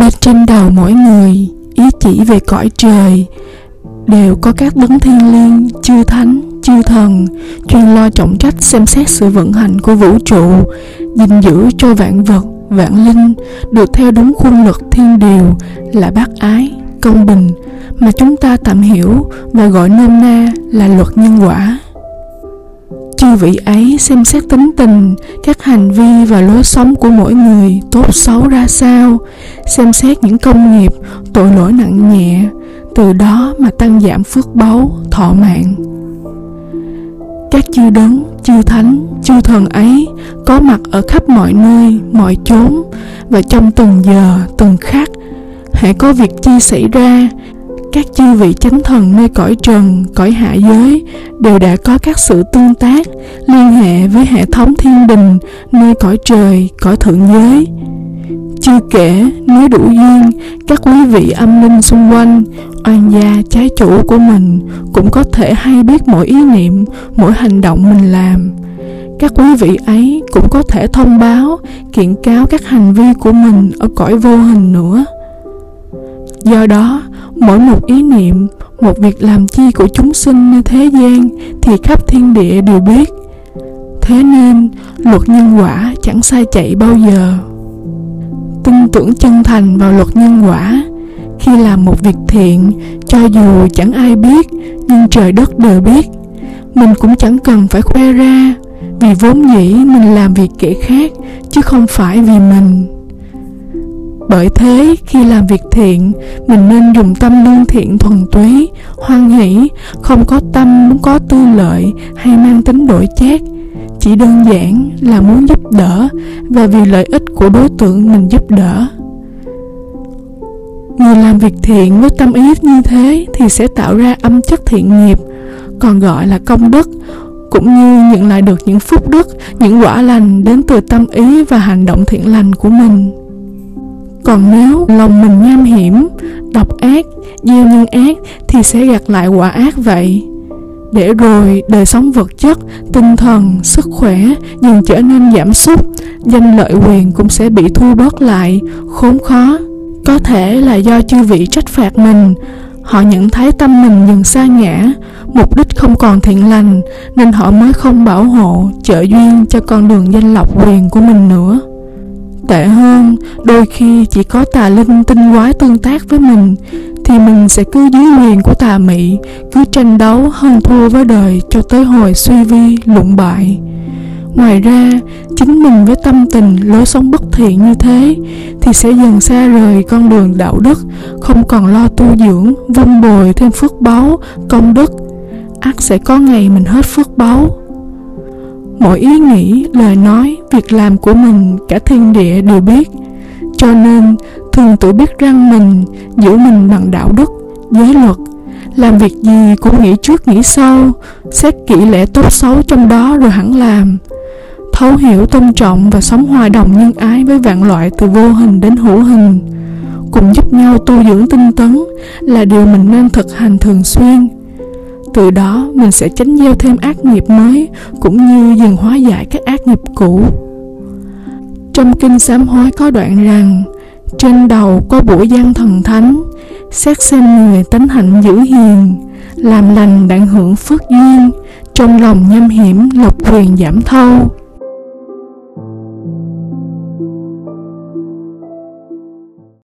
bên trên đầu mỗi người, ý chỉ về cõi trời, đều có các đấng thiên liêng, chư thánh, chư thần, chuyên lo trọng trách xem xét sự vận hành của vũ trụ, gìn giữ cho vạn vật, vạn linh, được theo đúng khuôn luật thiên điều là bác ái, công bình, mà chúng ta tạm hiểu và gọi nôm na là luật nhân quả chư vị ấy xem xét tính tình, các hành vi và lối sống của mỗi người tốt xấu ra sao, xem xét những công nghiệp, tội lỗi nặng nhẹ, từ đó mà tăng giảm phước báu, thọ mạng. Các chư đấng, chư thánh, chư thần ấy có mặt ở khắp mọi nơi, mọi chốn và trong từng giờ, từng khắc. Hãy có việc chi xảy ra các chư vị chánh thần nơi cõi trần, cõi hạ giới đều đã có các sự tương tác liên hệ với hệ thống thiên đình nơi cõi trời, cõi thượng giới. Chưa kể, nếu đủ duyên, các quý vị âm linh xung quanh, oan gia, trái chủ của mình cũng có thể hay biết mỗi ý niệm, mỗi hành động mình làm. Các quý vị ấy cũng có thể thông báo, kiện cáo các hành vi của mình ở cõi vô hình nữa do đó, mỗi một ý niệm, một việc làm chi của chúng sinh nơi thế gian thì khắp thiên địa đều biết. Thế nên, luật nhân quả chẳng sai chạy bao giờ. Tin tưởng chân thành vào luật nhân quả, khi làm một việc thiện, cho dù chẳng ai biết, nhưng trời đất đều biết. Mình cũng chẳng cần phải khoe ra, vì vốn dĩ mình làm việc kẻ khác, chứ không phải vì mình bởi thế, khi làm việc thiện, mình nên dùng tâm lương thiện thuần túy, hoan hỷ, không có tâm muốn có tư lợi hay mang tính đổi chác. Chỉ đơn giản là muốn giúp đỡ và vì lợi ích của đối tượng mình giúp đỡ. Người làm việc thiện với tâm ý như thế thì sẽ tạo ra âm chất thiện nghiệp, còn gọi là công đức, cũng như nhận lại được những phúc đức, những quả lành đến từ tâm ý và hành động thiện lành của mình còn nếu lòng mình nham hiểm, độc ác, gieo nhân ác thì sẽ gặt lại quả ác vậy. Để rồi đời sống vật chất, tinh thần, sức khỏe dần trở nên giảm sút, danh lợi quyền cũng sẽ bị thu bớt lại, khốn khó. Có thể là do chư vị trách phạt mình, họ nhận thấy tâm mình dần xa ngã, mục đích không còn thiện lành, nên họ mới không bảo hộ trợ duyên cho con đường danh lộc quyền của mình nữa tệ hơn. Đôi khi chỉ có tà linh tinh quái tương tác với mình, thì mình sẽ cứ dưới quyền của tà mị, cứ tranh đấu, hơn thua với đời cho tới hồi suy vi, lụng bại. Ngoài ra, chính mình với tâm tình, lối sống bất thiện như thế, thì sẽ dần xa rời con đường đạo đức, không còn lo tu dưỡng, vun bồi thêm phước báu, công đức. Ắt sẽ có ngày mình hết phước báu mọi ý nghĩ, lời nói, việc làm của mình, cả thiên địa đều biết. Cho nên, thường tự biết rằng mình, giữ mình bằng đạo đức, giới luật. Làm việc gì cũng nghĩ trước nghĩ sau, xét kỹ lẽ tốt xấu trong đó rồi hẳn làm. Thấu hiểu tôn trọng và sống hòa đồng nhân ái với vạn loại từ vô hình đến hữu hình cùng giúp nhau tu dưỡng tinh tấn là điều mình nên thực hành thường xuyên từ đó, mình sẽ tránh gieo thêm ác nghiệp mới, cũng như dần hóa giải các ác nghiệp cũ. Trong kinh sám hối có đoạn rằng, trên đầu có bủa gian thần thánh, xét xem người tánh hạnh dữ hiền, làm lành đặng hưởng phước duyên, trong lòng nhâm hiểm, lộc quyền giảm thâu.